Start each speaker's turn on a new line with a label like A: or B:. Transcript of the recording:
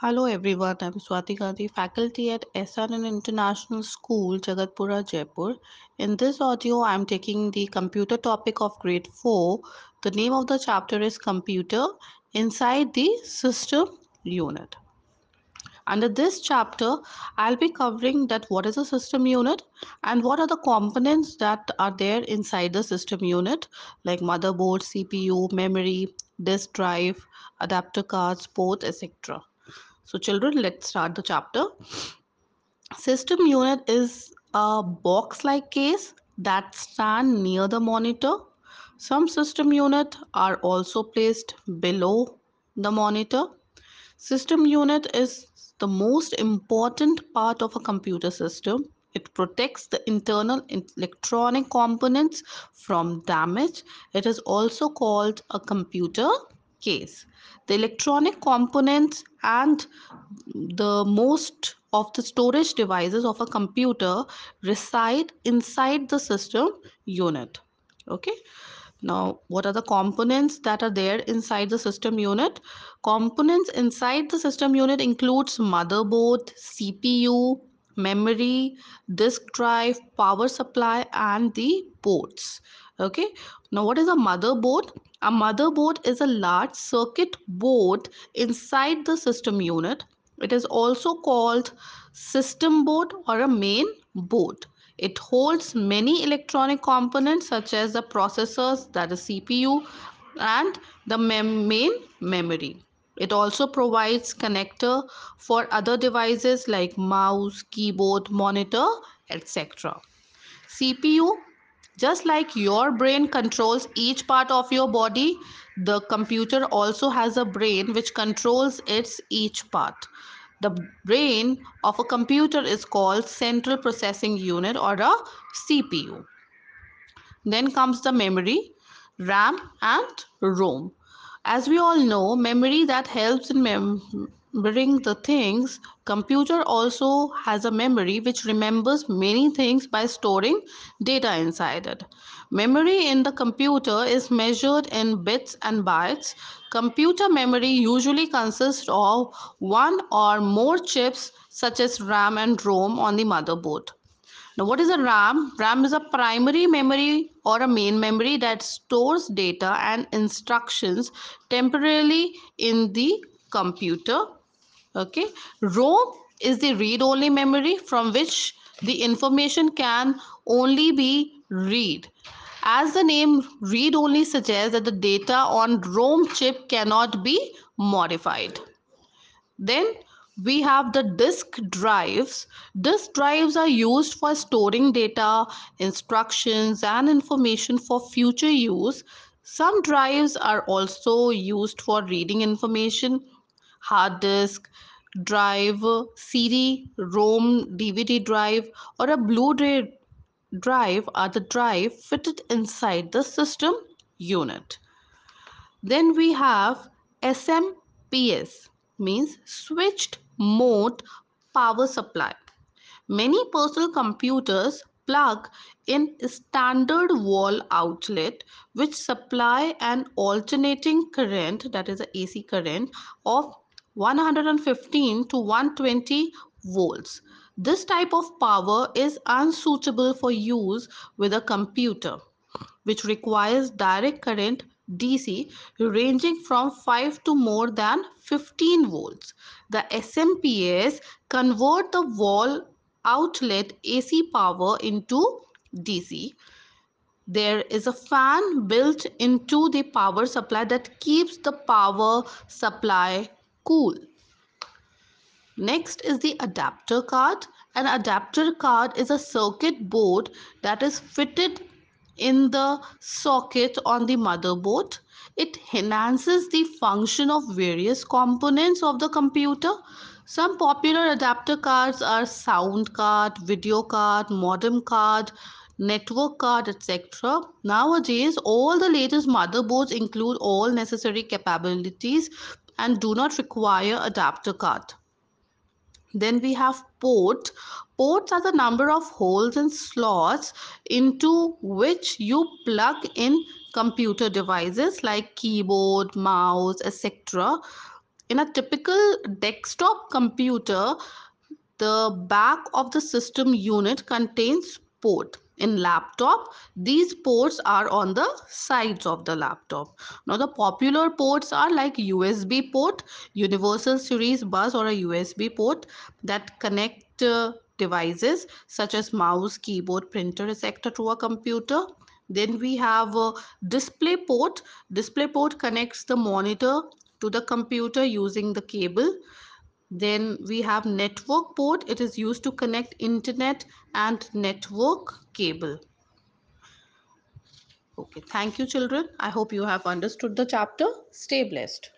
A: Hello everyone, I'm Swati Gandhi, faculty at SRN International School, Jagatpura, Jaipur. In this audio, I'm taking the computer topic of grade 4. The name of the chapter is Computer Inside the System Unit. Under this chapter, I'll be covering that what is a system unit and what are the components that are there inside the system unit like motherboard, CPU, memory, disk drive, adapter cards, ports, etc. So children, let's start the chapter. System unit is a box-like case that stand near the monitor. Some system unit are also placed below the monitor. System unit is the most important part of a computer system. It protects the internal electronic components from damage. It is also called a computer case. The electronic components and the most of the storage devices of a computer reside inside the system unit. Okay. Now, what are the components that are there inside the system unit? Components inside the system unit includes motherboard, CPU, memory, disk drive, power supply and the ports. Okay. Now, what is a motherboard? A motherboard is a large circuit board inside the system unit. It is also called system board or a main board. It holds many electronic components such as the processors, that is CPU, and the mem main memory. It also provides connector for other devices like mouse, keyboard, monitor, etc. CPU just like your brain controls each part of your body, the computer also has a brain which controls its each part. The brain of a computer is called central processing unit or a CPU. Then comes the memory, RAM and ROM. As we all know, memory that helps in mem remembering the things, computer also has a memory which remembers many things by storing data inside it. Memory in the computer is measured in bits and bytes. Computer memory usually consists of one or more chips such as RAM and ROM on the motherboard. Now, what is a RAM? RAM is a primary memory or a main memory that stores data and instructions temporarily in the computer okay. Rom is the read-only memory from which the information can only be read. As the name read-only suggests that the data on rom chip cannot be modified. Then we have the disk drives. Disk drives are used for storing data instructions and information for future use. Some drives are also used for reading information hard disk drive, CD, ROM, DVD drive, or a Blu-ray drive are the drive fitted inside the system unit. Then we have SMPS means switched mode power supply. Many personal computers plug in standard wall outlet which supply an alternating current that is a AC current of 115 to 120 volts. This type of power is unsuitable for use with a computer which requires direct current DC ranging from 5 to more than 15 volts. The SMPS convert the wall outlet AC power into DC. There is a fan built into the power supply that keeps the power supply cool. Next is the adapter card. An adapter card is a circuit board that is fitted in the socket on the motherboard. It enhances the function of various components of the computer. Some popular adapter cards are sound card, video card, modem card, network card, etc. Nowadays, all the latest motherboards include all necessary capabilities and do not require adapter card. Then we have port. Ports are the number of holes and slots into which you plug in computer devices like keyboard, mouse, etc. in a typical desktop computer, the back of the system unit contains port. In laptop, these ports are on the sides of the laptop. Now the popular ports are like USB port, universal series bus or a USB port that connect uh, devices such as mouse, keyboard, printer, etc. to a computer. Then we have a display port. Display port connects the monitor to the computer using the cable. Then we have network port. It is used to connect internet and network cable. Okay, thank you children. I hope you have understood the chapter. Stay blessed.